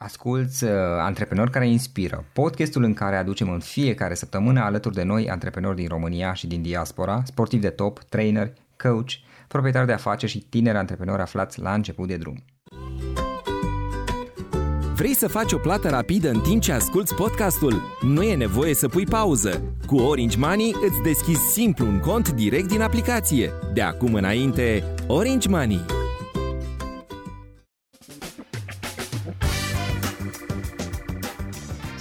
Asculți uh, Antreprenori care inspiră, podcastul în care aducem în fiecare săptămână alături de noi antreprenori din România și din diaspora, sportivi de top, trainer, coach, proprietari de afaceri și tineri antreprenori aflați la început de drum. Vrei să faci o plată rapidă în timp ce asculti podcastul? Nu e nevoie să pui pauză. Cu Orange Money îți deschizi simplu un cont direct din aplicație. De acum înainte, Orange Money.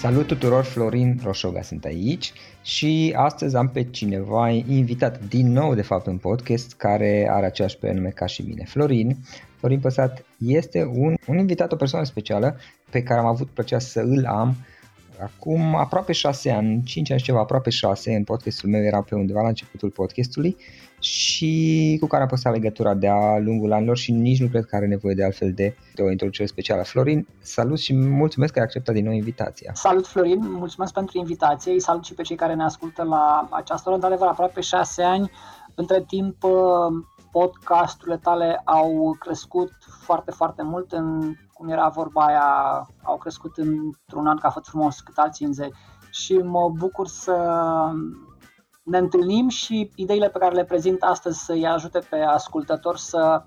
Salut tuturor, Florin Roșoga sunt aici și astăzi am pe cineva invitat din nou de fapt în podcast care are aceeași prenume ca și mine. Florin, Florin Păsat este un, un invitat, o persoană specială pe care am avut plăcerea să îl am acum aproape șase ani, cinci ani și ceva, aproape șase, în podcastul meu era pe undeva la începutul podcastului și cu care am păstrat legătura de-a lungul anilor și nici nu cred că are nevoie de altfel de, de o introducere specială. Florin, salut și mulțumesc că ai acceptat din nou invitația. Salut Florin, mulțumesc pentru invitație, îi salut și pe cei care ne ascultă la această oră, într-adevăr aproape șase ani, între timp uh, podcasturile tale au crescut foarte, foarte mult în, cum era vorba aia, au crescut într-un an ca făt frumos cât alții în zei și mă bucur să ne întâlnim și ideile pe care le prezint astăzi să-i ajute pe ascultător să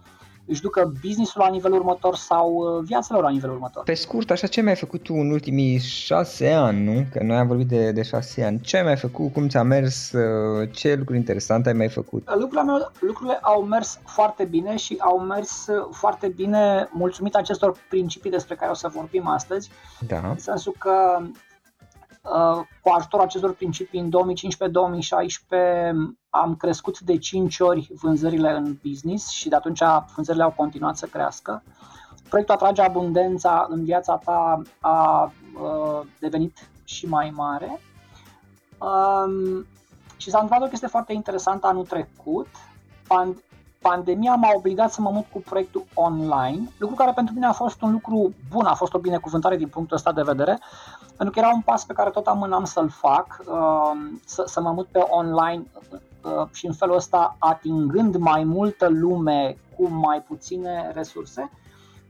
își ducă businessul la nivelul următor sau uh, viața lor la nivelul următor. Pe scurt, așa ce mai ai făcut tu în ultimii șase ani, nu? Că noi am vorbit de, de șase ani. Ce ai mai făcut? Cum ți-a mers? Uh, ce lucruri interesante ai mai făcut? Lucrurile, meu, lucrurile au mers foarte bine și au mers uh, foarte bine mulțumit acestor principii despre care o să vorbim astăzi. Da. În sensul că Uh, cu ajutorul acestor principii, în 2015-2016 am crescut de 5 ori vânzările în business și de atunci vânzările au continuat să crească. Proiectul Atrage Abundența în viața ta a uh, devenit și mai mare. Um, și s-a întâmplat o chestie foarte interesantă anul trecut. Pandemia m-a obligat să mă mut cu proiectul online, lucru care pentru mine a fost un lucru bun, a fost o binecuvântare din punctul ăsta de vedere, pentru că era un pas pe care tot amânam să-l fac, uh, să, să mă mut pe online uh, și în felul ăsta atingând mai multă lume cu mai puține resurse,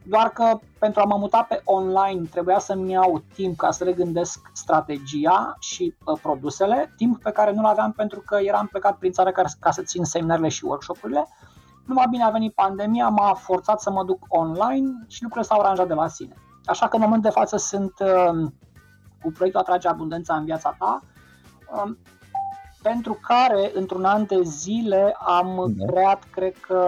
doar că pentru a mă muta pe online trebuia să-mi iau timp ca să regândesc strategia și uh, produsele, timp pe care nu-l aveam pentru că eram plecat prin țară ca, ca să țin seminarele și workshopurile. Numai bine a venit pandemia, m-a forțat să mă duc online și lucrurile s-au aranjat de la sine. Așa că în moment de față sunt uh, cu proiectul Atrage Abundența în viața ta, um, pentru care într-un an de zile am da. creat, cred că,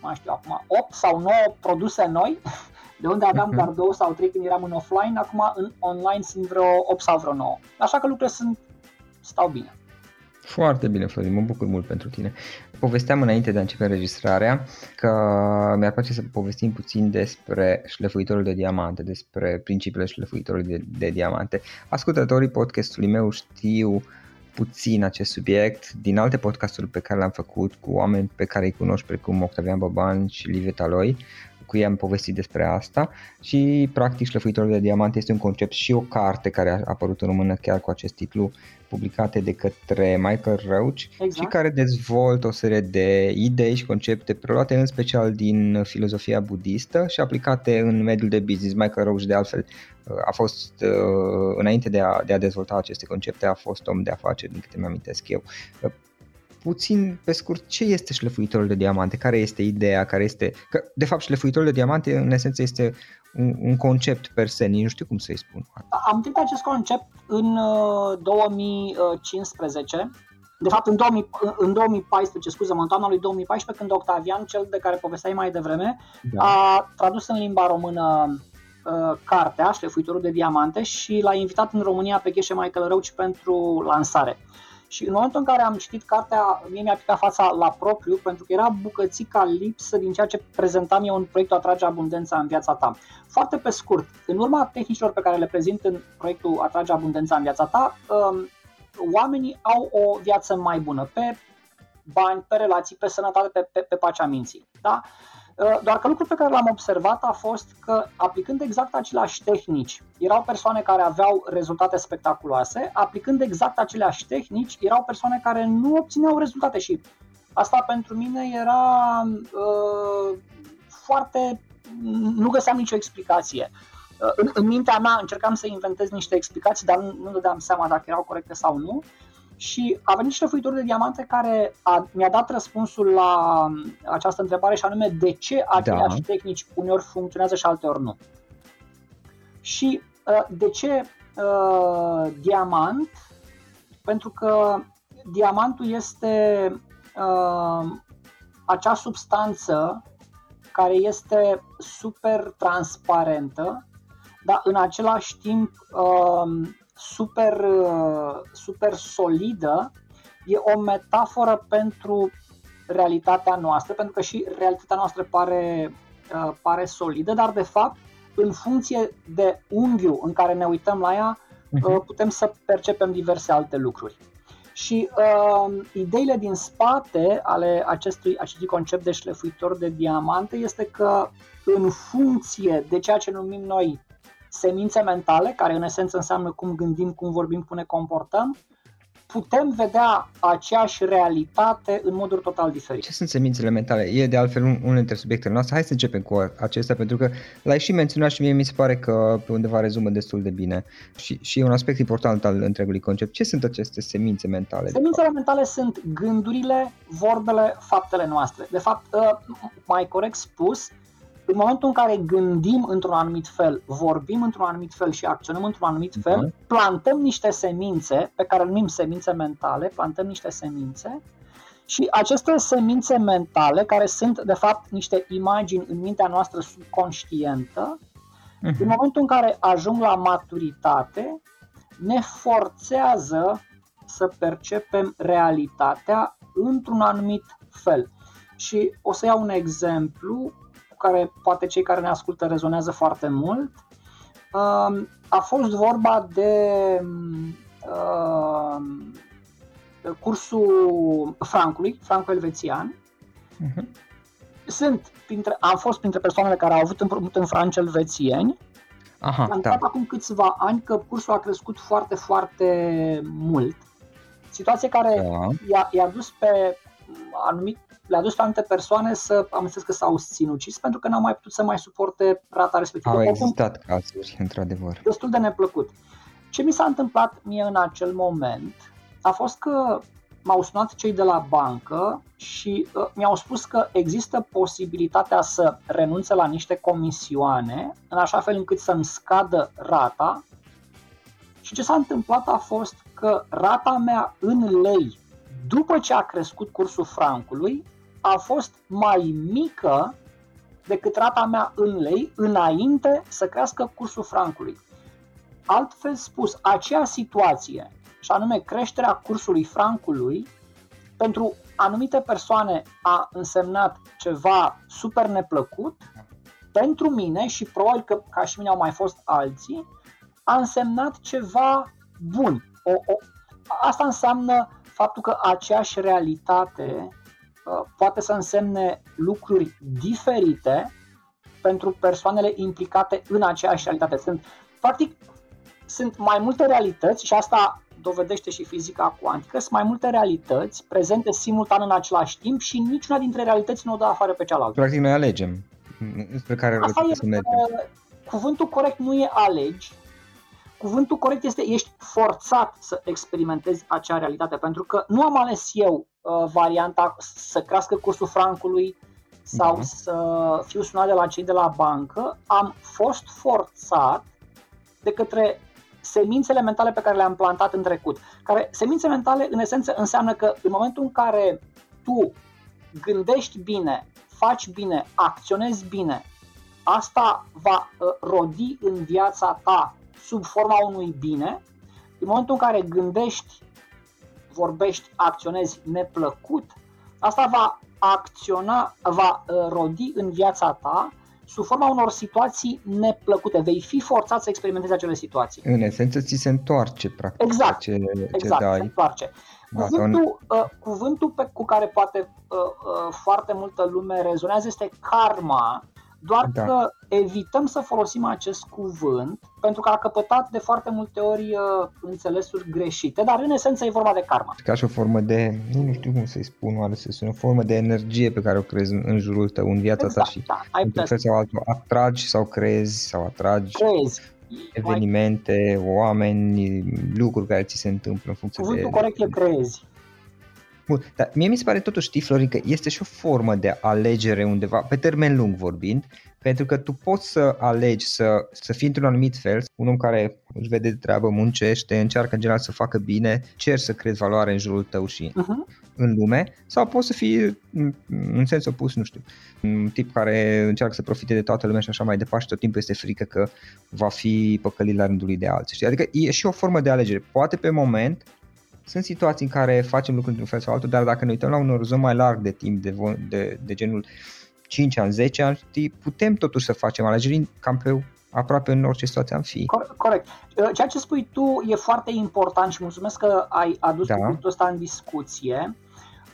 mai știu acum, 8 sau 9 produse noi, de unde aveam uh-huh. doar 2 sau 3 când eram în offline, acum în online sunt vreo 8 sau vreo 9. Așa că lucrurile sunt, stau bine. Foarte bine, Florin, mă bucur mult pentru tine. Povesteam înainte de a începe înregistrarea că mi-ar place să povestim puțin despre șlefuitorul de diamante, despre principiile șlefuitorului de, de diamante. Ascultătorii podcastului meu știu puțin acest subiect din alte podcasturi pe care le-am făcut cu oameni pe care îi cunoști precum Octavian Baban și Live Taloi cu ei am povestit despre asta și practic șlefuitorul de diamante este un concept și o carte care a apărut în română chiar cu acest titlu publicate de către Michael Roach exact. și care dezvoltă o serie de idei și concepte preluate în special din filozofia budistă și aplicate în mediul de business. Michael Roach de altfel a fost, înainte de a, de a dezvolta aceste concepte, a fost om de afaceri, din câte mi-amintesc eu puțin pe scurt ce este șlefuitorul de diamante, care este ideea, care este, că de fapt șlefuitorul de diamante în esență este un, un concept per se, nici nu știu cum să-i spun. Am gândit acest concept în 2015 uh, de fapt în, 2000, în 2014, scuză mă în toamna lui 2014, când Octavian, cel de care povesteai mai devreme, da. a tradus în limba română uh, cartea, Șlefuitorul de Diamante, și l-a invitat în România pe Gheșe Michael Roach pentru lansare. Și în momentul în care am citit cartea, mie mi-a picat fața la propriu, pentru că era bucățica lipsă din ceea ce prezentam eu în proiectul Atrage Abundența în viața ta. Foarte pe scurt, în urma tehnicilor pe care le prezint în proiectul Atrage Abundența în viața ta, um, oamenii au o viață mai bună pe bani, pe relații, pe sănătate, pe, pe, pe pacea minții. Da? Uh, doar că lucrul pe care l-am observat a fost că aplicând exact aceleași tehnici, erau persoane care aveau rezultate spectaculoase, aplicând exact aceleași tehnici, erau persoane care nu obțineau rezultate și asta pentru mine era uh, foarte... nu găseam nicio explicație. Uh, în, în mintea mea încercam să inventez niște explicații, dar nu, nu dădeam seama dacă erau corecte sau nu și a venit șlefuitorul de diamante care a, mi-a dat răspunsul la această întrebare și anume de ce aceleași da. tehnici uneori funcționează și alteori nu. Și uh, de ce uh, diamant? Pentru că diamantul este uh, acea substanță care este super transparentă, dar în același timp uh, super, super solidă, e o metaforă pentru realitatea noastră, pentru că și realitatea noastră pare, uh, pare solidă, dar de fapt, în funcție de unghiul în care ne uităm la ea, uh, putem să percepem diverse alte lucruri. Și uh, ideile din spate ale acestui, acestui concept de șlefuitor de diamante este că în funcție de ceea ce numim noi semințe mentale, care în esență înseamnă cum gândim, cum vorbim, cum ne comportăm, putem vedea aceeași realitate în moduri total diferite. Ce sunt semințele mentale? E de altfel unul dintre subiectele noastre. Hai să începem cu acestea, pentru că l-ai și menționat și mie mi se pare că pe undeva rezumă destul de bine. Și, și e un aspect important al întregului concept. Ce sunt aceste semințe mentale? Semințele mentale sunt gândurile, vorbele, faptele noastre. De fapt, ă, mai corect spus, în momentul în care gândim într-un anumit fel, vorbim într-un anumit fel și acționăm într-un anumit mhm. fel, plantăm niște semințe, pe care le numim semințe mentale, plantăm niște semințe și aceste semințe mentale, care sunt de fapt niște imagini în mintea noastră subconștientă, uh-huh. în momentul în care ajung la maturitate, ne forțează să percepem realitatea într-un anumit fel. Și o să iau un exemplu care poate cei care ne ascultă rezonează foarte mult. Um, a fost vorba de um, cursul francului, franco-elvețian. Uh-huh. Sunt printre, am fost printre persoanele care au avut împrumut în franci elvețieni. Aha, am da. acum câțiva ani că cursul a crescut foarte, foarte mult. Situație care da. i-a, i-a dus pe anumit le-a dus pe anumite persoane să am înțeles că s-au sinucis pentru că n-au mai putut să mai suporte rata respectivă. Au existat cazuri, într-adevăr. Destul de neplăcut. Ce mi s-a întâmplat mie în acel moment a fost că m-au sunat cei de la bancă și uh, mi-au spus că există posibilitatea să renunțe la niște comisioane în așa fel încât să-mi scadă rata și ce s-a întâmplat a fost că rata mea în lei după ce a crescut cursul francului a fost mai mică decât rata mea în lei înainte să crească cursul francului. Altfel spus, acea situație, și anume creșterea cursului francului, pentru anumite persoane a însemnat ceva super neplăcut, pentru mine și probabil că ca și mine au mai fost alții, a însemnat ceva bun. O, o, asta înseamnă faptul că aceeași realitate Uh, poate să însemne lucruri diferite pentru persoanele implicate în aceeași realitate. Sunt, practic, sunt mai multe realități și asta dovedește și fizica cuantică, sunt mai multe realități prezente simultan în același timp și niciuna dintre realități nu o dă afară pe cealaltă. Practic noi alegem spre care Asta e, să mergem. Uh, cuvântul corect nu e alegi, cuvântul corect este ești forțat să experimentezi acea realitate, pentru că nu am ales eu uh, varianta să crească cursul francului sau uh-huh. să fiu sunat de la cei de la bancă, am fost forțat de către semințele mentale pe care le-am plantat în trecut. Care, semințe mentale, în esență, înseamnă că în momentul în care tu gândești bine, faci bine, acționezi bine, asta va uh, rodi în viața ta sub forma unui bine. În momentul în care gândești, vorbești, acționezi neplăcut, asta va acționa, va uh, rodi în viața ta sub forma unor situații neplăcute. Vei fi forțat să experimentezi acele situații. În esență, ți se întoarce, practic, exact, ce, ce exact, dai. se întoarce. Da, Cuvântul, uh, cuvântul pe, cu care poate uh, uh, foarte multă lume rezonează este karma, doar Da. că evităm să folosim acest cuvânt pentru că a căpătat de foarte multe ori uh, înțelesuri greșite, dar în esență e vorba de karma. ca și o formă de, nu știu cum să-i spun, oare să sună, o formă de energie pe care o creezi în, în jurul tău, în viața ta și da, ai într-un putea fel sau altul atragi sau creezi sau atragi crezi. Mai, evenimente, oameni, lucruri care ți se întâmplă în funcție cuvântul de... corect e crezi. Bun, dar mie mi se pare totuși, știi, Florin, că este și o formă de alegere undeva, pe termen lung vorbind, pentru că tu poți să alegi să, să fii într-un anumit fel, un om care își vede de treabă, muncește, încearcă în general să facă bine, cer să creezi valoare în jurul tău și Uh-huh. în lume, sau poți să fii m, în sens opus, nu știu, un tip care încearcă să profite de toată lumea și așa mai departe și tot timpul este frică că va fi păcălit la rândul lui de alții. Știi? Adică e și o formă de alegere. Poate pe moment sunt situații în care facem lucruri într-un fel sau altul, dar dacă ne uităm la un orizont mai larg de timp, de, vo- de, de genul 5 ani, 10 ani, știi, putem totuși să facem alegeri cam pe aproape în orice situație am fi. Cor- Corect. Uh, Ceea ce spui tu e foarte important și mulțumesc că ai adus Da. cuvântul ăsta în discuție.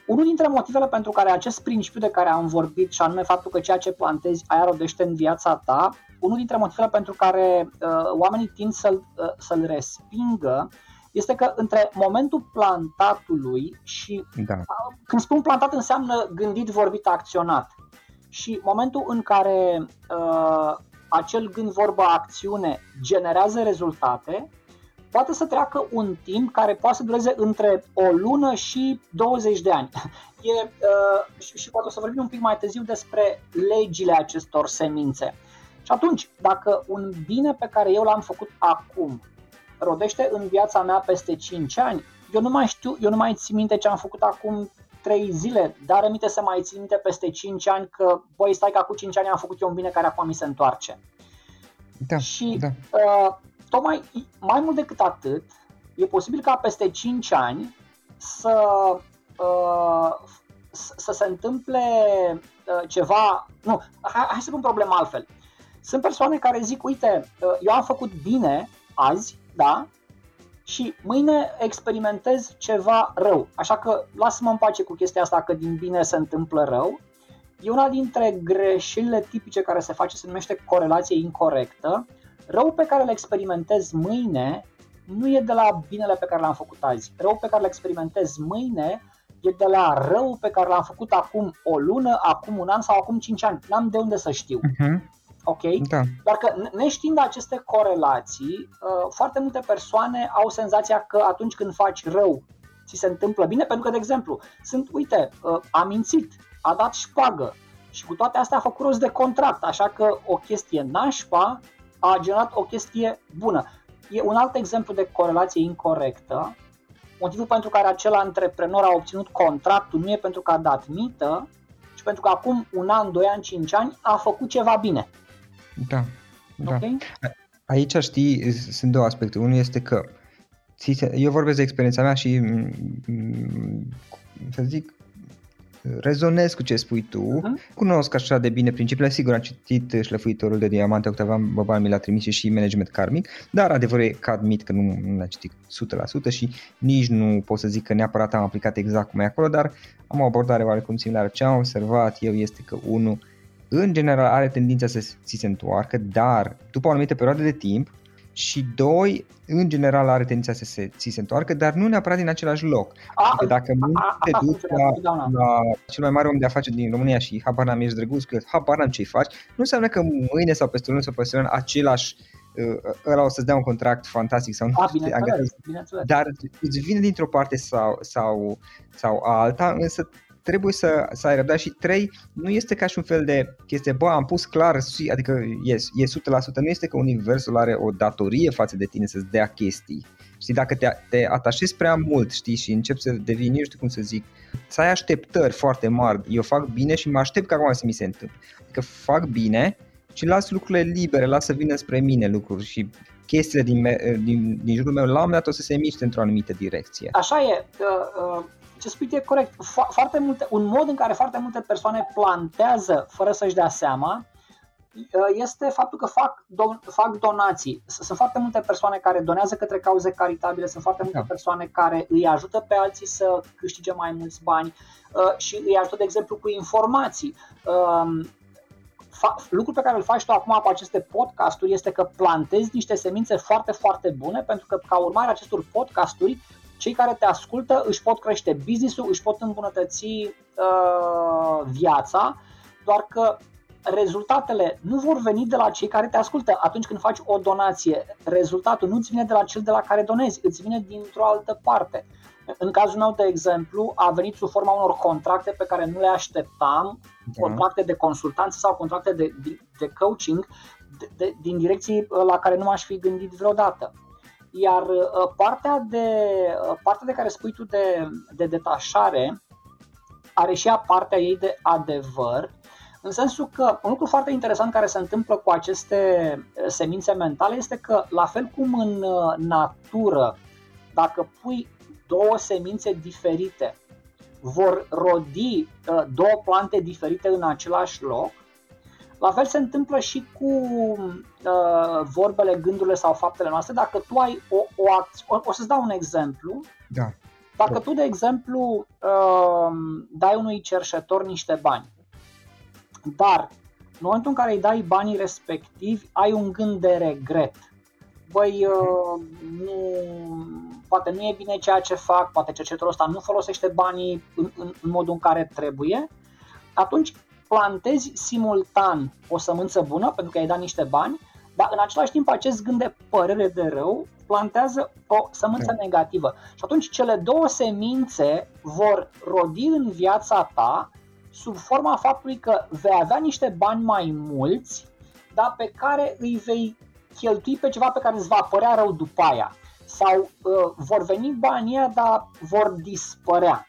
Unul dintre motivele pentru care acest principiu de care am vorbit, și anume faptul că ceea ce plantezi aia rodește în viața ta, unul dintre motivele pentru care uh, oamenii tind să-l, uh, să-l respingă este că între momentul plantatului și Da, când spun plantat înseamnă gândit, vorbit, acționat. Și momentul în care uh, acel gând, vorbă, acțiune generează rezultate, poate să treacă un timp care poate să dureze între o lună și 20 de ani. E, uh, și, și poate o să vorbim un pic mai târziu despre legile acestor semințe. Și atunci, dacă un bine pe care eu l-am făcut acum rodește în viața mea peste 5 ani, eu nu mai știu, eu nu mai țin minte ce am făcut acum 3 zile, dar aminte să mai țin minte peste 5 ani că, băi, stai că acum 5 ani am făcut eu un bine care acum mi se întoarce. da, Și da. uh, tocmai mai mult decât atât, e posibil ca peste 5 ani să, uh, să să se întâmple uh, ceva. Nu, hai, hai să pun problema altfel. Sunt persoane care zic, uite, uh, eu am făcut bine azi, da, și mâine experimentez ceva rău. Așa că lasă-mă în pace cu chestia asta că din bine se întâmplă rău. E una dintre greșelile tipice care se face, se numește corelație incorrectă. Rău pe care îl experimentez mâine nu e de la binele pe care l-am făcut azi. Rău pe care îl experimentez mâine e de la rău pe care l-am făcut acum o lună, acum un an sau acum 5 ani. N-am de unde să știu. Uh-huh. Ok? Da, Doar că n- neștiind aceste corelații, uh, foarte multe persoane au senzația că atunci când faci rău, ți se întâmplă bine, pentru că, de exemplu, sunt, uite, uh, a mințit, a dat șpagă și cu toate astea a făcut rost de contract, așa că o chestie nașpa a generat o chestie bună. E un alt exemplu de corelație incorrectă. Motivul pentru care acel antreprenor a obținut contractul nu e pentru că a dat mită, ci pentru că acum un an, doi ani, cinci ani a făcut ceva bine. Da, da. Ok? Aici, știi, sunt două aspecte. Unul este că ți se, eu vorbesc de experiența mea și, m, m, să zic, rezonez cu ce spui tu. Mhm. Cunosc așa de bine principiile. Sigur, am citit Șlefuitorul de Diamante, Octavian Băban mi l-a trimis și, și Management Karmic, dar adevărul e că admit că nu, nu l-am citit 100% și nici nu pot să zic că neapărat am aplicat exact cum e acolo, dar am o abordare oarecum similară. Ce am observat eu este că unul în general are tendința să ți se întoarcă, dar după o anumită perioadă de timp și doi, în general are tendința să se, ți se întoarcă, dar nu neapărat din același loc. A, Adică dacă nu a- te asta duci funcționează la, întotdeauna. la cel mai mare om de afaceri din România și habar n-am ești drăguț, că habar n-am ce faci, nu înseamnă că mâine sau peste o lună sau peste un an același uh, ăla o să-ți dea un contract fantastic sau nu A, știu, te bineînțeles, angajează. bineînțeles. dar îți vine dintr-o parte sau, sau, sau alta, însă trebuie să, să ai răbdare și trei, nu este ca și un fel de chestie, bă, am pus clar, adică e, e 100%, nu este că universul are o datorie față de tine să-ți dea chestii. Știi, dacă te, te atașezi prea mult, știi, și începi să devii, nu știu cum să zic, să ai așteptări foarte mari, eu fac bine și mă aștept ca acum să mi se întâmple. Adică fac bine și las lucrurile libere, las să vină spre mine lucruri și chestiile din, din, din jurul meu la un dat o să se miște într-o anumită direcție. Așa e. Uh, uh, ce spui e corect. Fo- foarte multe, un mod în care foarte multe persoane plantează fără să-și dea seama uh, este faptul că fac, don- fac donații. Sunt foarte multe persoane care donează către cauze caritabile, sunt foarte multe da. persoane care îi ajută pe alții să câștige mai mulți bani și îi ajută, de exemplu, cu informații. Um, fa- lucrul pe care îl faci tu acum cu aceste podcasturi este că plantezi niște semințe foarte, foarte bune, pentru că ca urmare a acestor podcasturi, cei care te ascultă își pot crește business-ul, își pot îmbunătăți uh, viața, doar că rezultatele nu vor veni de la cei care te ascultă atunci când faci o donație. Rezultatul nu ți vine de la cel de la care donezi, îți vine dintr-o altă parte. În cazul meu, de exemplu, a venit sub forma unor contracte pe care nu le așteptam, da. contracte de consultanță sau contracte de, de, de coaching de, de, din direcții uh, la care nu m-aș fi gândit vreodată. Iar uh, partea de, uh, partea de care spui tu de, de detașare are și ea partea ei de adevăr, în sensul că un lucru foarte interesant care se întâmplă cu aceste semințe mentale este că, la fel cum în natură, dacă pui două semințe diferite vor rodi uh, două plante diferite în același loc, la fel se întâmplă și cu uh, vorbele, gândurile sau faptele noastre. Dacă tu ai o, o acțiune, o, o să-ți dau un exemplu. Da. Dacă tu, de exemplu, uh, dai unui cerșetor niște bani, dar în momentul în care îi dai banii respectivi, ai un gând de regret. Băi, uh, nu, poate nu e bine ceea ce fac, poate cercetătorul ăsta nu folosește banii în, în, în modul în care trebuie, atunci plantezi simultan o sămânță bună, pentru că ai dat niște bani, dar în același timp acest gând de părere de rău plantează o sămânță da. negativă. Și atunci cele două semințe vor rodi în viața ta sub forma faptului că vei avea niște bani mai mulți, dar pe care îi vei cheltui pe ceva pe care îți va părea rău după aia sau uh, vor veni banii dar vor dispărea.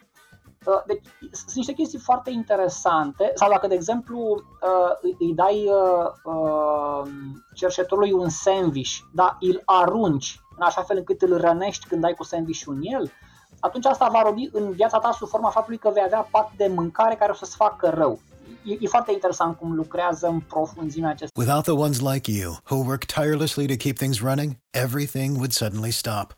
Uh, deci sunt niște chestii foarte interesante sau dacă, de exemplu, uh, îi dai uh, uh, cerșetorului un sandwich, da, îl arunci în așa fel încât îl rănești când dai cu sandwich-ul în el, atunci asta va robi în viața ta sub forma faptului că vei avea pat de mâncare care o să-ți facă rău. E, e foarte interesant cum lucrează în profunzime acest. Without the ones like you, who work tirelessly to keep things running, everything would suddenly stop.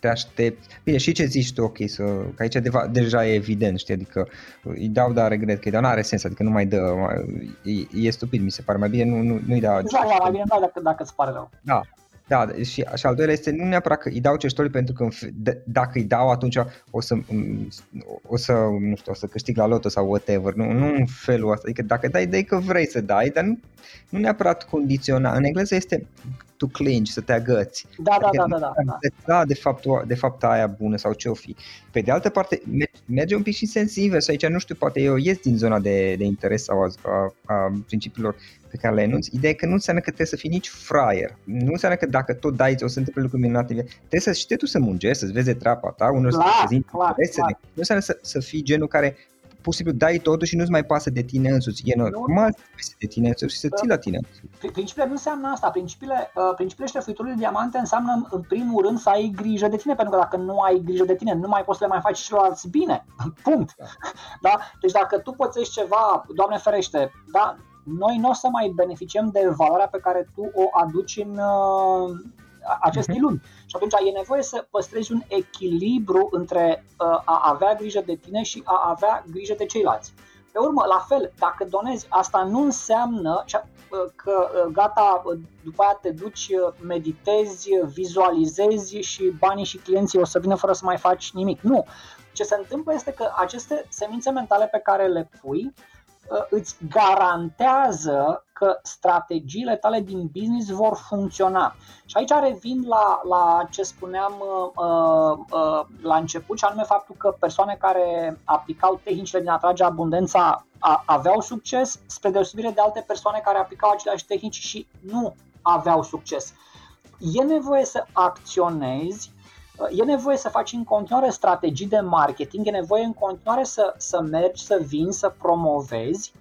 te aștepți. Bine, și ce zici tu, ok, să, că aici deva, deja e evident, știi, adică îi dau, dar regret că îi dau, n-are sens, adică nu mai dă, e, e stupid, mi se pare, mai bine nu, nu, nu-i dau. Da, mai bine dau dacă, dacă îți pare rău. Da, da, și, și al doilea este nu neapărat că îi dau cerșetorii pentru că d- dacă îi dau atunci o să, o să, nu știu, o să câștig la loto sau whatever, nu, nu în felul ăsta, adică dacă dai, dai că vrei să dai, dar nu, nu neapărat condiționat. În engleză este to clinch, să te agăți. Da, da, adică, da, da, da, da. Da, de fapt, de fapt aia bună sau ce-o fi. Pe de altă parte, merge un pic și sensibil și aici nu știu, poate eu ies din zona de, de interes sau a, a, a principiilor pe care le enunți. Ideea e că nu înseamnă că trebuie să fii nici fraier. Nu înseamnă că dacă tot dai, o să întâmple lucruri minunate. Trebuie să știi tu să muncești, să-ți vezi treaba ta, unul să te prezinti interesele. Nu înseamnă să, să fii genul care pur și simplu dai totul și nu-ți mai pasă de tine însuți. E normal să de tine însuți și să ții la tine însuți. Principiile nu înseamnă asta. Principiile, uh, principiile șlefuitorului de diamante înseamnă în primul rând să ai grijă de tine, pentru că dacă nu ai grijă de tine, nu mai poți să le mai faci celorlalți bine. Punct. Da. da? Deci dacă tu pățești ceva, Doamne ferește, da? noi nu o să mai beneficiem de valoarea pe care tu o aduci în uh, acestei uh-huh. lumi. Și atunci e nevoie să păstrezi un echilibru între uh, a avea grijă de tine și a avea grijă de ceilalți. Pe urmă, la fel, dacă donezi, asta nu înseamnă că gata, după aia te duci, meditezi, vizualizezi și banii și clienții o să vină fără să mai faci nimic. Nu. Ce se întâmplă este că aceste semințe mentale pe care le pui Uh, îți garantează că strategiile tale din business vor funcționa. Și aici revin la, la ce spuneam uh, uh, uh, la început, și anume faptul că persoane care aplicau tehnicile din atrage abundența a, aveau succes, spre deosebire de alte persoane care aplicau aceleași tehnici și nu aveau succes. E nevoie să acționezi e nevoie să faci în continuare strategii de marketing, e nevoie în continuare să, să mergi, să vin, să promovezi,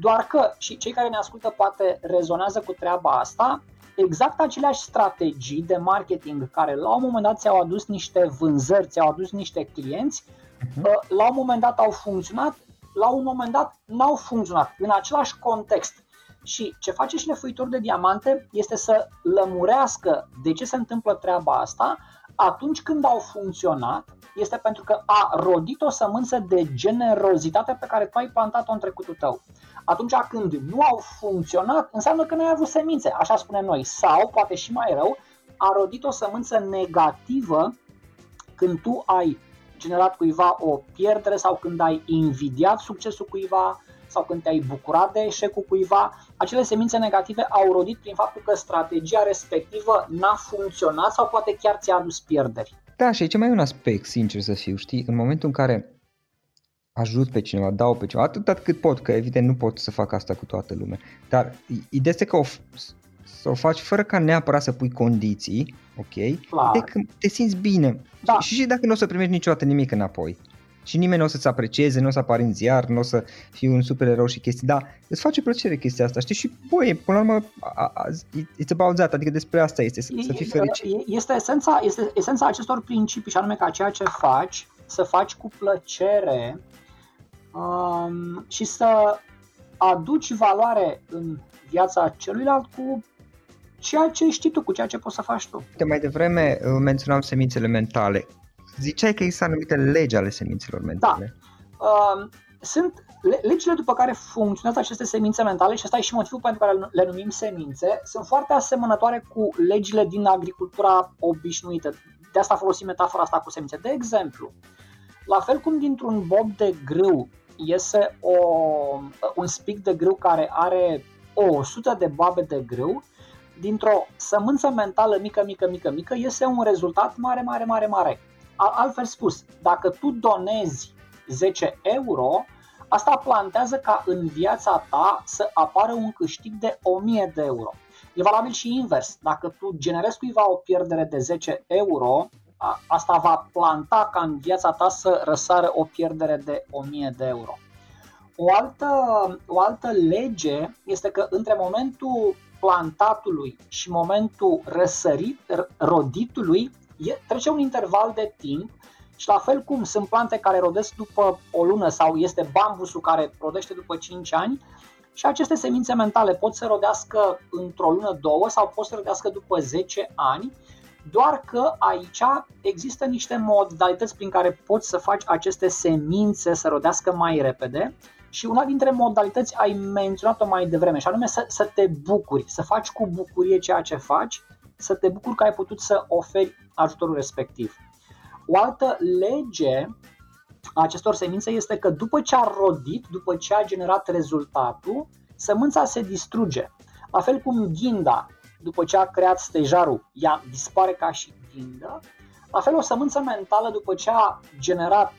doar că, și cei care ne ascultă poate rezonează cu treaba asta, exact aceleași strategii de marketing care la un moment dat ți-au adus niște vânzări, ți-au adus niște clienți, uh-huh. la un moment dat au funcționat, la un moment dat n-au funcționat în același context. Și ce face și lefuitor de diamante este să lămurească de ce se întâmplă treaba asta, atunci când au funcționat, este pentru că a rodit o sămânță de generozitate pe care tu ai plantat-o în trecutul tău. Atunci când nu au funcționat, înseamnă că nu ai avut semințe, așa spunem noi. Sau, poate și mai rău, a rodit o sămânță negativă când tu ai generat cuiva o pierdere sau când ai invidiat succesul cuiva sau când te-ai bucurat de eșecul cuiva, acele semințe negative au rodit prin faptul că strategia respectivă n-a funcționat sau poate chiar ți-a adus pierderi. Da, și aici mai e un aspect, sincer să fiu, știi, în momentul în care ajut pe cineva, dau pe cineva, atât cât pot, că evident nu pot să fac asta cu toată lumea, dar ideea este că o, să o faci fără ca neapărat să pui condiții, ok? Clar. De că te simți bine da. și, și dacă nu o să primești niciodată nimic înapoi și nimeni nu o să-ți aprecieze, nu o să apari în ziar, nu o să fii un supererou și chestii, dar îți face plăcere chestia asta, știi? Și, băi, până la urmă, it's about that, adică despre asta este, să, să fii fericit. Este esența, este esența acestor principii și anume ca ceea ce faci, să faci cu plăcere um, și să aduci valoare în viața celuilalt cu ceea ce știi tu, cu ceea ce poți să faci tu. De mai devreme uh, menționam semințele mentale. Ziceai că există anumite legi ale semințelor mentale. Da. Uh, sunt legile după care funcționează aceste semințe mentale și ăsta e și motivul pentru care le numim semințe, sunt foarte asemănătoare cu legile din agricultura obișnuită. De asta folosim metafora asta cu semințe. De exemplu, la fel cum dintr-un bob de grâu iese o, un spic de grâu care are o 100 de babe de grâu, dintr-o sămânță mentală mică, mică, mică, mică, iese un rezultat mare, mare, mare, mare. Altfel spus, dacă tu donezi 10 euro, asta plantează ca în viața ta să apară un câștig de 1000 de euro. E valabil și invers. Dacă tu generezi cuiva o pierdere de 10 euro, asta va planta ca în viața ta să răsară o pierdere de 1000 de euro. O altă, o altă lege este că între momentul plantatului și momentul răsărit, roditului trece un interval de timp și la fel cum sunt plante care rodesc după o lună sau este bambusul care rodește după 5 ani, și aceste semințe mentale pot să rodească într-o lună, două sau pot să rodească după 10 ani, doar că aici există niște modalități prin care poți să faci aceste semințe să rodească mai repede și una dintre modalități ai menționat-o mai devreme și anume să, să te bucuri, să faci cu bucurie ceea ce faci, să te bucuri că ai putut să oferi ajutorul respectiv. O altă lege a acestor semințe este că după ce a rodit, după ce a generat rezultatul, sămânța se distruge. La fel cum ghinda, după ce a creat stejarul, ea dispare ca și ghindă, la fel o sămânță mentală după ce a generat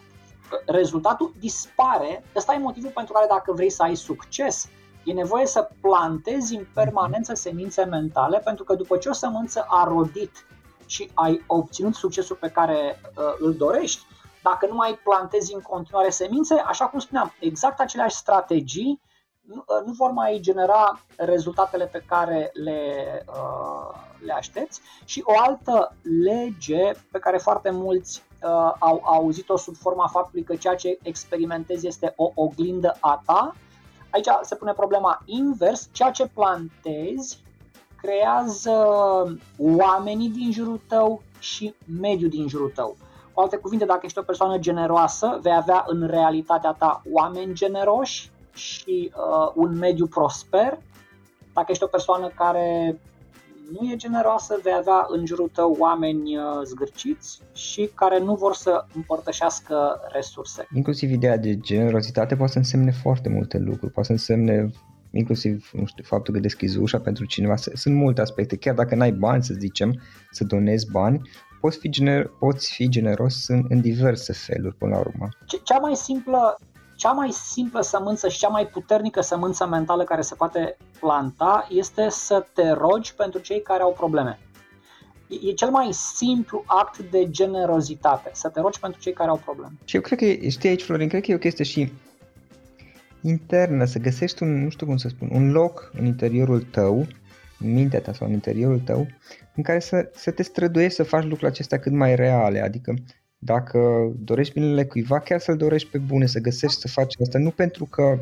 rezultatul dispare. Ăsta e motivul pentru care dacă vrei să ai succes, e nevoie să plantezi în permanență semințe mentale, pentru că după ce o sămânță a rodit și ai obținut succesul pe care uh, îl dorești, dacă nu mai plantezi în continuare semințe, așa cum spuneam, exact aceleași strategii nu, uh, nu vor mai genera rezultatele pe care le, uh, le aștepți. Și o altă lege pe care foarte mulți uh, au auzit-o sub forma faptului că ceea ce experimentezi este o oglindă a ta, aici se pune problema invers, ceea ce plantezi creează oamenii din jurul tău și mediul din jurul tău. Cu alte cuvinte, dacă ești o persoană generoasă, vei avea în realitatea ta oameni generoși și uh, un mediu prosper. Dacă ești o persoană care nu e generoasă, vei avea în jurul tău oameni uh, zgârciți și care nu vor să împărtășească resurse. Inclusiv ideea de generozitate poate să însemne foarte multe lucruri, poate să însemne inclusiv nu știu, faptul că deschizi ușa pentru cineva. Sunt multe aspecte, chiar dacă n-ai bani, să zicem, să donezi bani, poți fi, gener- poți fi generos în, în diverse feluri până la urmă. Cea mai simplă cea mai simplă sămânță și cea mai puternică sămânță mentală care se poate planta este să te rogi pentru cei care au probleme. E cel mai simplu act de generozitate, să te rogi pentru cei care au probleme. Și eu cred că, știi aici, Florin, cred că e o chestie și internă, să găsești un, nu știu cum să spun, un loc în interiorul tău, în mintea ta sau în interiorul tău, în care să, să te străduiești să faci lucrurile acestea cât mai reale, adică dacă dorești binele cuiva, chiar să-l dorești pe bune, să găsești să faci asta, nu pentru că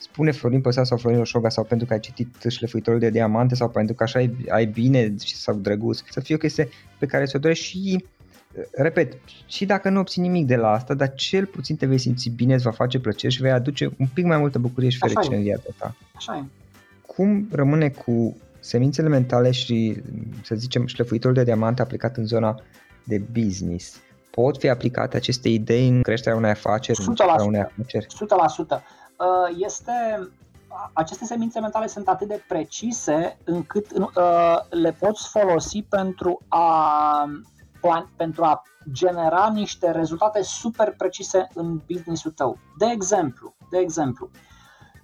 spune Florin Păsea sau Florin Oșoga sau pentru că ai citit șlefuitorul de diamante sau pentru că așa ai, ai bine sau drăguț, să fie o chestie pe care ți-o dorești și repet, și dacă nu obții nimic de la asta, dar cel puțin te vei simți bine, îți va face plăcere și vei aduce un pic mai multă bucurie și fericire în viața ta. Așa e. Cum rămâne cu semințele mentale și, să zicem, șlefuitorul de diamante aplicat în zona de business? Pot fi aplicate aceste idei în creșterea unei afaceri? 100%. În unei afaceri? 100%. Uh, este, aceste semințe mentale sunt atât de precise încât uh, le poți folosi pentru a, pentru a genera niște rezultate super precise în businessul tău. De exemplu, de exemplu,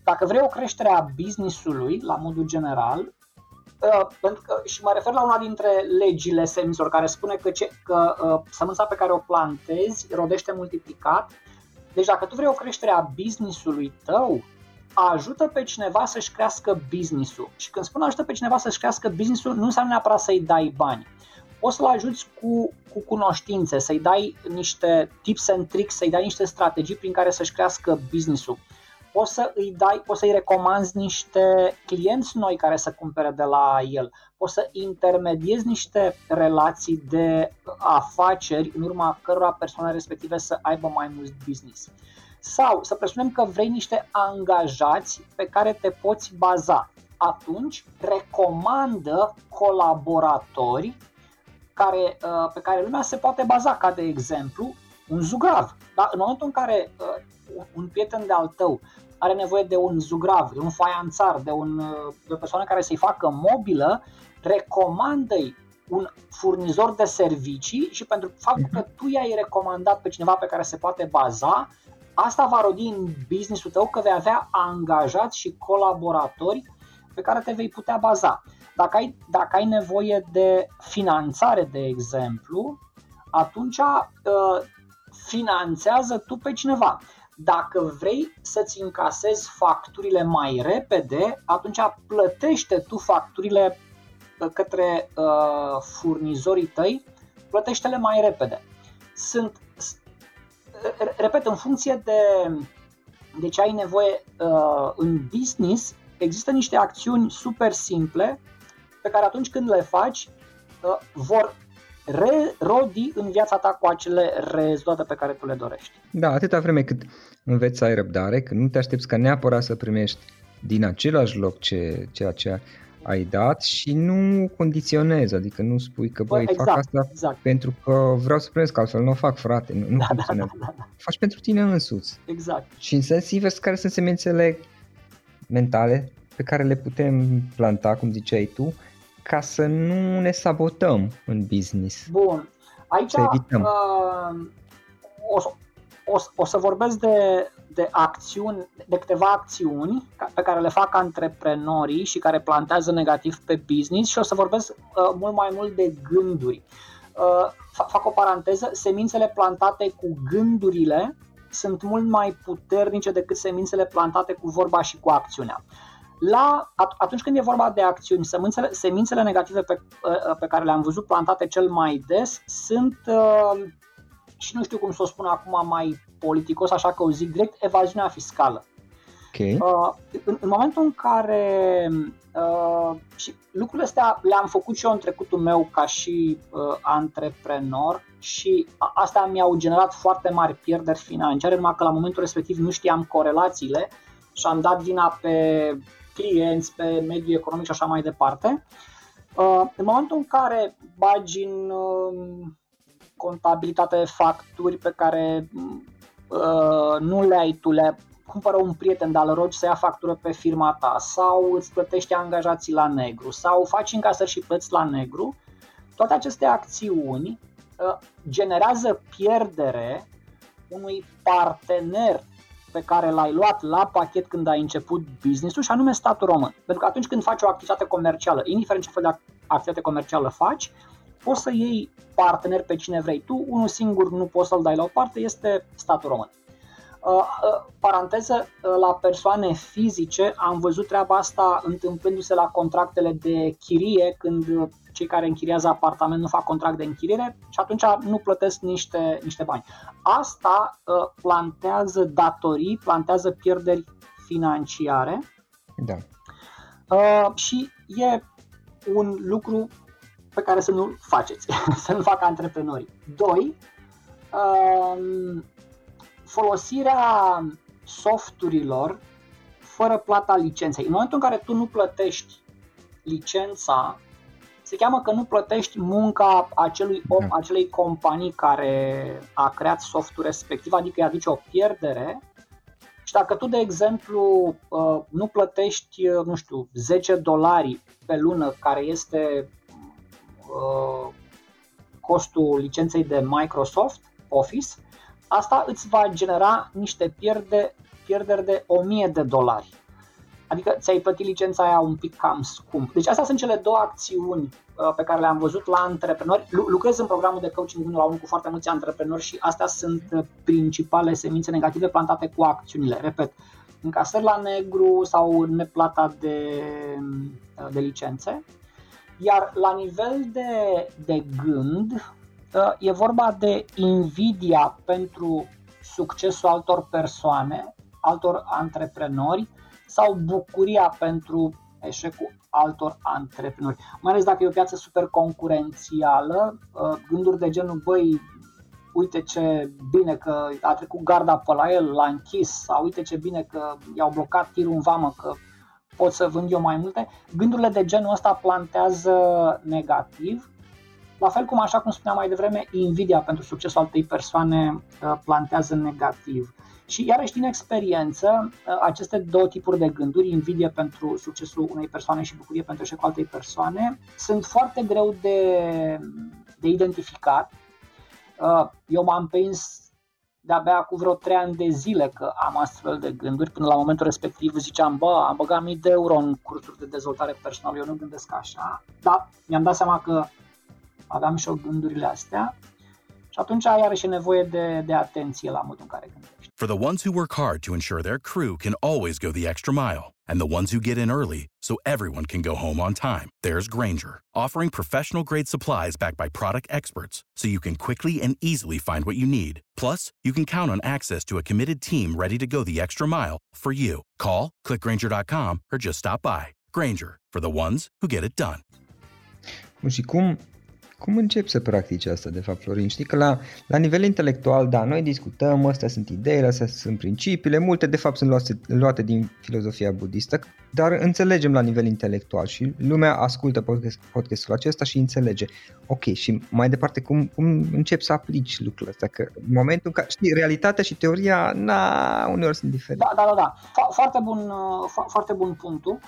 dacă vrei o creștere a businessului la modul general, Uh, pentru că, și mă refer la una dintre legile semințelor care spune că, ce, că uh, sămânța pe care o plantezi rodește multiplicat. Deci dacă tu vrei o creștere a businessului tău, ajută pe cineva să-și crească businessul. Și când spun ajută pe cineva să-și crească businessul, nu înseamnă neapărat să-i dai bani. Poți să-l ajuți cu, cu cunoștințe, să-i dai niște tips and tricks, să-i dai niște strategii prin care să-și crească businessul poți să îi dai, poți să-i recomanzi niște clienți noi care să cumpere de la el, poți să intermediezi niște relații de afaceri în urma cărora persoanele respective să aibă mai mult business. Sau să presupunem că vrei niște angajați pe care te poți baza. Atunci recomandă colaboratori care, uh, pe care lumea se poate baza, ca de exemplu un zugrav. Da? În momentul în care uh, un prieten de al tău are nevoie de un zugrav, de un faianțar, de, un, de o persoană care să-i facă mobilă, recomandă-i un furnizor de servicii și pentru faptul că tu i-ai recomandat pe cineva pe care se poate baza, asta va rodi în businessul tău că vei avea angajați și colaboratori pe care te vei putea baza. Dacă ai, dacă ai nevoie de finanțare, de exemplu, atunci uh, finanțează tu pe cineva. Dacă vrei să-ți încasezi facturile mai repede, atunci plătește tu facturile uh, către uh, furnizorii tăi, plătește-le mai repede. Sunt, repet, în funcție de, de ce ai nevoie uh, în business, există niște acțiuni super simple pe care atunci când le faci uh, vor rodi în viața ta cu acele rezultate pe care tu le dorești. Da, atâta vreme cât înveți să ai răbdare, că nu te aștepți ca neapărat să primești din același loc ce, ceea ce ai dat și nu condiționezi, adică nu spui că băi, exact, fac asta exact. pentru că vreau să primesc, altfel nu o fac, frate, nu, nu da, funcționează. Da, da, da. Faci pentru tine însuți. Exact. Și în sens invers, care sunt semințele mentale pe care le putem planta, cum ziceai tu, ca să nu ne sabotăm în business. Bun. Aici să evităm. Uh, o, o, o să vorbesc de, de acțiuni, de câteva acțiuni pe care le fac antreprenorii și care plantează negativ pe business și o să vorbesc uh, mult mai mult de gânduri. Uh, fac o paranteză, semințele plantate cu gândurile sunt mult mai puternice decât semințele plantate cu vorba și cu acțiunea. La, atunci când e vorba de acțiuni, semințele, semințele negative pe, uh, pe care le-am văzut plantate cel mai des sunt uh, și nu știu cum să o spun acum mai politicos, așa că o zic direct, evaziunea fiscală. Okay. Uh, în, în momentul în care uh, și lucrurile astea le-am făcut și eu în trecutul meu ca și uh, antreprenor și asta mi-au generat foarte mari pierderi financiare, numai că la momentul respectiv nu știam corelațiile și am dat vina pe clienți, pe mediul economic și așa mai departe. Uh, în momentul în care bagi în uh, contabilitate facturi pe care uh, nu le ai tu, le cumpără un prieten, dar îl rogi să ia factură pe firma ta sau îți plătești angajații la negru sau faci încasări și plăți la negru, toate aceste acțiuni uh, generează pierdere unui partener pe care l-ai luat la pachet când ai început business-ul și anume statul român. Pentru că atunci când faci o activitate comercială, indiferent ce fel de activitate comercială faci, poți să iei partener pe cine vrei tu, unul singur nu poți să-l dai la o parte, este statul român. Uh, uh, paranteză, uh, la persoane fizice am văzut treaba asta întâmplându-se la contractele de chirie, când cei care închiriază apartament nu fac contract de închiriere și atunci nu plătesc niște, niște bani. Asta plantează datorii, plantează pierderi financiare da. și e un lucru pe care să nu faceți, să nu facă antreprenorii. Doi, folosirea softurilor fără plata licenței. În momentul în care tu nu plătești licența, se cheamă că nu plătești munca acelui om, da. acelei companii care a creat softul respectiv, adică îi aduce o pierdere. Și dacă tu, de exemplu, uh, nu plătești, uh, nu știu, 10 dolari pe lună, care este uh, costul licenței de Microsoft Office, asta îți va genera niște pierde, pierderi de 1000 de dolari. Adică ți-ai plătit licența aia un pic cam scump. Deci astea sunt cele două acțiuni uh, pe care le-am văzut la antreprenori. Lucrez în programul de coaching 1 la 1 cu foarte mulți antreprenori și astea sunt uh, principale semințe negative plantate cu acțiunile. Repet, încasări la negru sau neplata de, uh, de licențe. Iar la nivel de, de gând, e vorba de invidia pentru succesul altor persoane, altor antreprenori sau bucuria pentru eșecul altor antreprenori. Mai ales dacă e o piață super concurențială, uh, gânduri de genul, băi, uite ce bine că a trecut garda pe la el, l-a închis, sau uite ce bine că i-au blocat tirul în vamă, că pot să vând eu mai multe. Gândurile de genul ăsta plantează negativ la fel cum, așa cum spuneam mai devreme, invidia pentru succesul altei persoane uh, plantează negativ. Și iarăși din experiență, uh, aceste două tipuri de gânduri, invidie pentru succesul unei persoane și bucurie pentru eșecul altei persoane, sunt foarte greu de, de identificat. Uh, eu m-am prins de-abia cu vreo trei ani de zile că am astfel de gânduri. Până la momentul respectiv ziceam, bă, am băgat mii de euro în cursuri de dezvoltare personală, eu nu gândesc așa. Dar mi-am dat seama că aveam și eu gândurile astea și atunci iarăși e nevoie de, de atenție la modul în care gândești. For the ones who work hard to ensure their crew can always go the extra mile and the ones who get in early so everyone can go home on time, there's Granger, offering professional grade supplies backed by product experts so you can quickly and easily find what you need. Plus, you can count on access to a committed team ready to go the extra mile for you. Call, clickgranger.com or just stop by. Granger, for the ones who get it done. Și cum Cum încep să practici asta, de fapt, Florin? Știi că la, la nivel intelectual, da, noi discutăm, astea sunt ideile, astea sunt principiile, multe, de fapt, sunt luate, luate din filozofia budistă, dar înțelegem la nivel intelectual și lumea ascultă podcast, podcastul acesta și înțelege. Ok, și mai departe, cum, cum începi să aplici lucrurile astea? Că în momentul în care, știi, realitatea și teoria, na, uneori sunt diferite. Da, da, da, da. Fo- foarte bun, uh, fo- foarte bun punctul.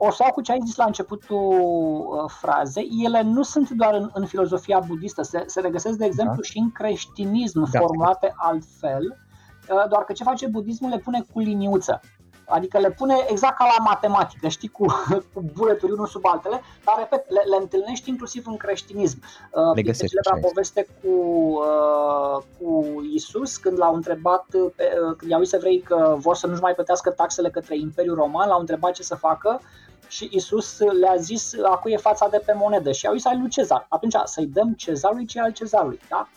Uh, în, uh, o să iau cu ce ai zis la începutul uh, frazei, ele nu sunt doar în, în filozofia budistă, se, se regăsesc, de exemplu, da. și în creștinism, da. formulate altfel, uh, doar că ce face budismul le pune cu liniuță. Adică le pune exact ca la matematică, știi, cu, cu buleturi unul sub altele, dar, repet, le, le întâlnești inclusiv în creștinism. Uh, le găsești. Celebra poveste cu, uh, cu Isus, când l-au întrebat, uh, când i-au zis evrei că vor să nu-și mai plătească taxele către Imperiul Roman, l-au întrebat ce să facă și Isus le-a zis a cui e fața de pe monedă și au zis ai lui Cezar. Atunci să-i dăm cezarului ce al cezarului. Da?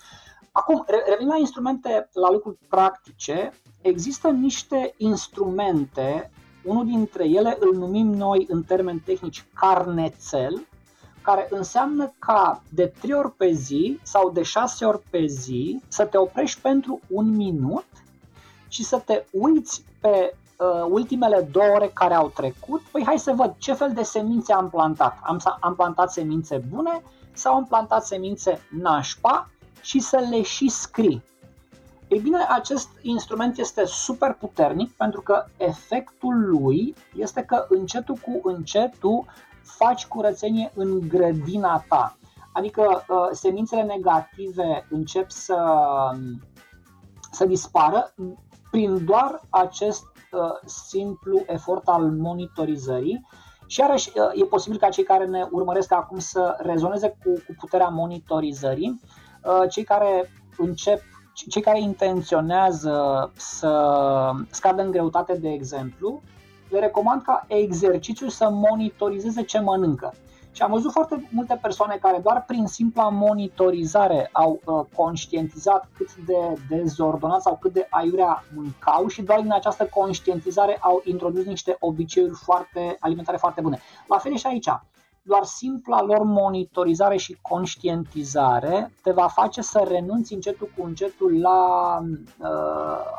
Acum, revin la instrumente, la lucruri practice. Există niște instrumente, unul dintre ele îl numim noi în termeni tehnici carnețel, care înseamnă ca de 3 ori pe zi sau de 6 ori pe zi să te oprești pentru un minut și să te uiți pe uh, ultimele două ore care au trecut, păi hai să văd ce fel de semințe am plantat. Am, am plantat semințe bune sau am plantat semințe nașpa și să le și scrii. Ei bine, acest instrument este super puternic pentru că efectul lui este că încetul cu încetul faci curățenie în grădina ta. Adică uh, semințele negative încep să, să dispară prin doar acest uh, simplu efort al monitorizării și iarăși uh, e posibil ca cei care ne urmăresc acum să rezoneze cu, cu puterea monitorizării, cei care încep cei care intenționează să scadă în greutate, de exemplu, le recomand ca exercițiu să monitorizeze ce mănâncă. Și am văzut foarte multe persoane care doar prin simpla monitorizare au uh, conștientizat cât de dezordonat sau cât de aiurea mâncau și doar din această conștientizare au introdus niște obiceiuri foarte alimentare foarte bune. La fel și aici doar simpla lor monitorizare și conștientizare te va face să renunți încetul cu încetul la uh,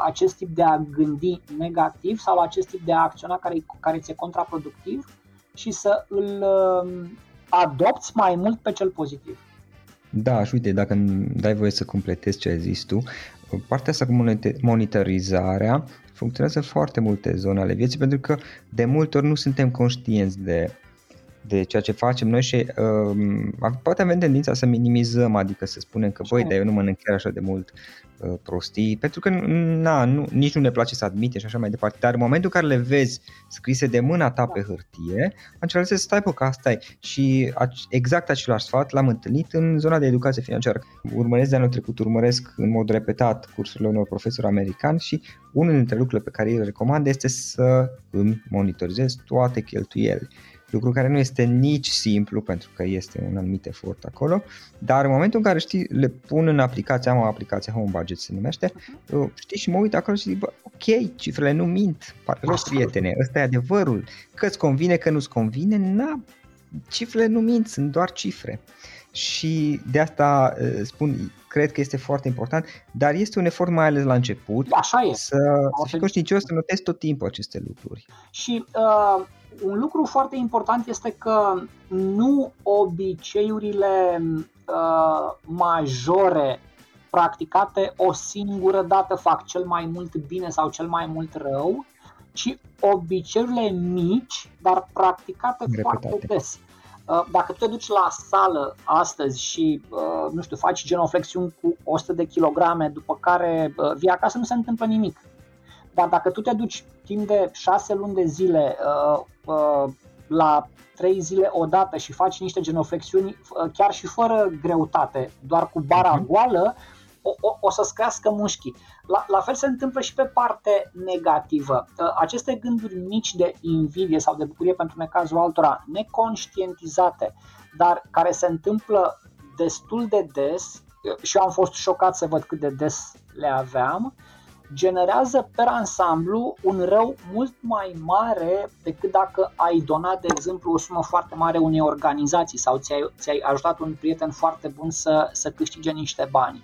acest tip de a gândi negativ sau la acest tip de a acționa care, care ți-e contraproductiv și să îl uh, adopți mai mult pe cel pozitiv. Da, și uite, dacă îmi dai voie să completezi ce ai zis tu, partea asta cu monitorizarea funcționează foarte multe zone ale vieții pentru că de multe ori nu suntem conștienți de de ceea ce facem noi și uh, poate avem tendința să minimizăm, adică să spunem că băi, dar eu nu mănânc chiar așa de mult uh, prostii, pentru că na, nu, nici nu ne place să admite și așa mai departe, dar în momentul în care le vezi scrise de mâna ta pe hârtie, atunci să stai pe că asta e. Și exact același sfat l-am întâlnit în zona de educație financiară. Urmăresc de anul trecut, urmăresc în mod repetat cursurile unor profesori americani și unul dintre lucrurile pe care îi recomand este să îmi monitorizez toate cheltuielile lucru care nu este nici simplu pentru că este un anumit efort acolo, dar în momentul în care știi, le pun în aplicație, am o aplicație Home Budget se numește, uh-huh. știi și mă uit acolo și zic, bă, ok, cifrele nu mint, pare rău prietene, ăsta e adevărul, că îți convine, că nu-ți convine, na, cifrele nu mint, sunt doar cifre. Și de asta uh, spun, cred că este foarte important, dar este un efort mai ales la început Așa e. să, să fii conștiincios, să notezi tot timpul aceste lucruri. Și uh, un lucru foarte important este că nu obiceiurile uh, majore practicate o singură dată fac cel mai mult bine sau cel mai mult rău, ci obiceiurile mici, dar practicate Repetate. foarte des. Uh, dacă tu te duci la sală astăzi și, uh, nu știu, faci genoflexiuni cu 100 de kilograme, după care uh, vii acasă, nu se întâmplă nimic. Dar dacă tu te duci timp de 6 luni de zile la 3 zile odată și faci niște genoflexiuni chiar și fără greutate, doar cu bara uh-huh. goală, o, o, o să-ți crească mușchii. La, la fel se întâmplă și pe parte negativă. Uh, aceste gânduri mici de invidie sau de bucurie pentru necazul altora, neconștientizate, dar care se întâmplă destul de des, uh, și eu am fost șocat să văd cât de des le aveam, generează per ansamblu un rău mult mai mare decât dacă ai donat, de exemplu, o sumă foarte mare unei organizații sau ți-ai, ți-ai ajutat un prieten foarte bun să, să câștige niște bani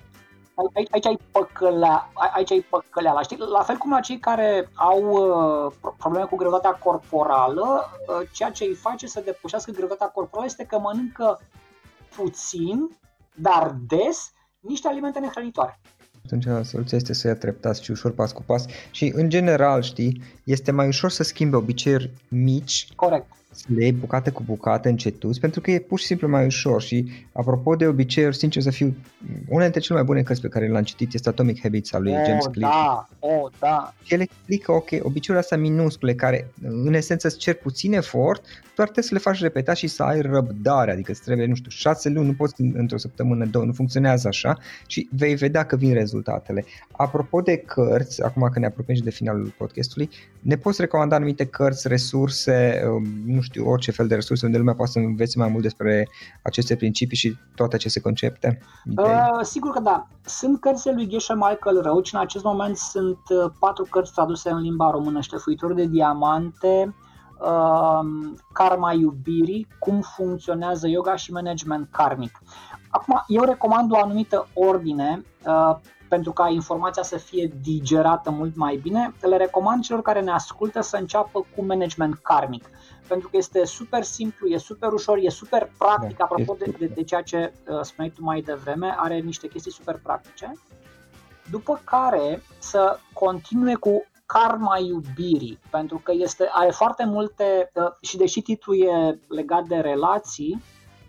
aici, aici ai păcălea, aici ai păcăleala, știi? La fel cum la cei care au uh, probleme cu greutatea corporală, uh, ceea ce îi face să depășească greutatea corporală este că mănâncă puțin, dar des, niște alimente nehrănitoare. Atunci soluția este să ia treptat și ușor pas cu pas și în general, știi, este mai ușor să schimbe obiceiuri mici Corect să le iei bucată cu bucată încetus, pentru că e pur și simplu mai ușor și apropo de obiceiuri, sincer să fiu, una dintre cele mai bune cărți pe care le-am citit este Atomic Habits al lui oh, James Clear. Da, oh, da. Și el explică, ok, obiceiurile astea minuscule care în esență îți cer puțin efort, doar trebuie să le faci repetat și să ai răbdare, adică îți trebuie, nu știu, șase luni, nu poți într-o săptămână, două, nu funcționează așa și vei vedea că vin rezultatele. Apropo de cărți, acum că ne apropiem și de finalul podcastului, ne poți recomanda anumite cărți, resurse, um, nu știu, orice fel de resurse unde lumea poate să învețe mai mult despre aceste principii și toate aceste concepte? Uh, sigur că da. Sunt cărțile lui Geshe Michael Roach. În acest moment sunt uh, patru cărți traduse în limba română, Ștefuitori de diamante, uh, Karma iubirii, cum funcționează yoga și management karmic. Acum, eu recomand o anumită ordine uh, pentru ca informația să fie digerată mult mai bine, le recomand celor care ne ascultă să înceapă cu management karmic, pentru că este super simplu, e super ușor, e super practic, da, apropo de, de, de ceea ce uh, spuneai tu mai devreme, are niște chestii super practice. După care să continue cu karma iubirii, pentru că este, are foarte multe, uh, și deși titlul e legat de relații,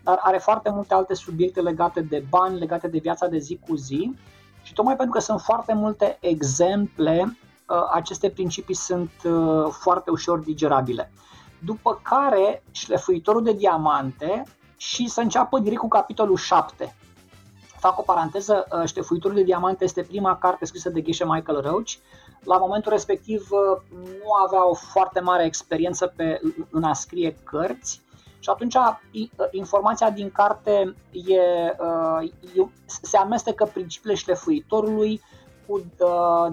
dar are foarte multe alte subiecte legate de bani, legate de viața de zi cu zi și tocmai pentru că sunt foarte multe exemple, uh, aceste principii sunt uh, foarte ușor digerabile. După care, șlefuitorul de diamante și să înceapă direct cu capitolul 7. Fac o paranteză, Șlefuitorul de diamante este prima carte scrisă de Geshe Michael Roach, la momentul respectiv uh, nu avea o foarte mare experiență pe, în a scrie cărți și atunci uh, informația din carte e, uh, se amestecă principiile șlefuitorului cu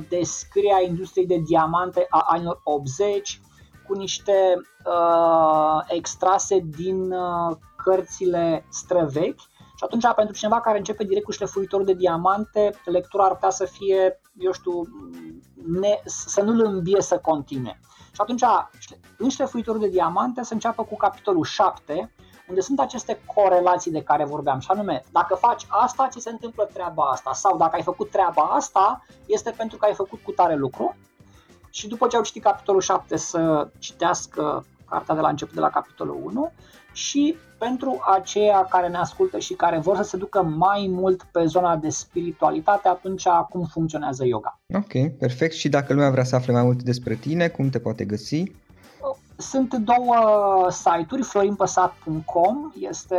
descrierea industriei de diamante a anilor 80, cu niște uh, extrase din uh, cărțile străvechi și atunci, pentru cineva care începe direct cu șlefuitorul de diamante, lectura ar putea să fie, eu știu, ne, să nu-l îmbie să continue. Și atunci, în șlefuitorul de diamante, să înceapă cu capitolul 7, unde sunt aceste corelații de care vorbeam, și anume, dacă faci asta, ți se întâmplă treaba asta, sau dacă ai făcut treaba asta, este pentru că ai făcut cu tare lucru. Și după ce au citit capitolul 7, să citească cartea de la început, de la capitolul 1, și pentru aceia care ne ascultă și care vor să se ducă mai mult pe zona de spiritualitate, atunci cum funcționează yoga. Ok, perfect. Și dacă lumea vrea să afle mai mult despre tine, cum te poate găsi? Sunt două site-uri, florinpăsat.com este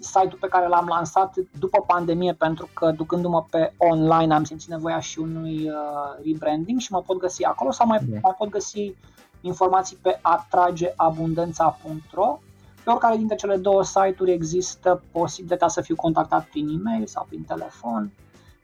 site-ul pe care l-am lansat după pandemie pentru că ducându-mă pe online am simțit nevoia și unui uh, rebranding și mă pot găsi acolo sau mai, yeah. mai pot găsi informații pe atrageabundența.ro pe oricare dintre cele două site-uri există posibilitatea să fiu contactat prin e-mail sau prin telefon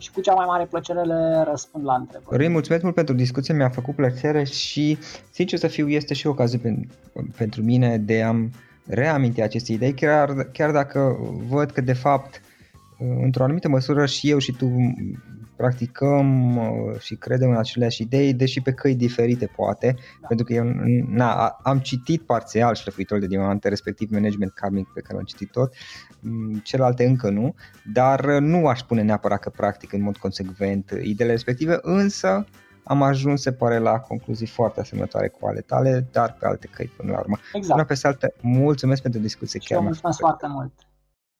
și cu cea mai mare plăcere le răspund la întrebări. Rai, mulțumesc mult pentru discuție, mi-a făcut plăcere și, sincer să fiu, este și o ocazie pentru mine de a-mi reaminti aceste idei, chiar, chiar dacă văd că, de fapt, într-o anumită măsură și eu și tu practicăm uh, și credem în aceleași idei, deși pe căi diferite poate, da. pentru că eu na, am citit parțial șlefuitorul de diamante, respectiv management karmic pe care am citit tot, mm, celelalte încă nu, dar nu aș spune neapărat că practic în mod consecvent ideile respective, însă am ajuns, se pare, la concluzii foarte asemănătoare cu ale tale, dar pe alte căi până la urmă. Exact. Până pe saltă, mulțumesc pentru discuție. Și chiar mulțumesc foarte mult.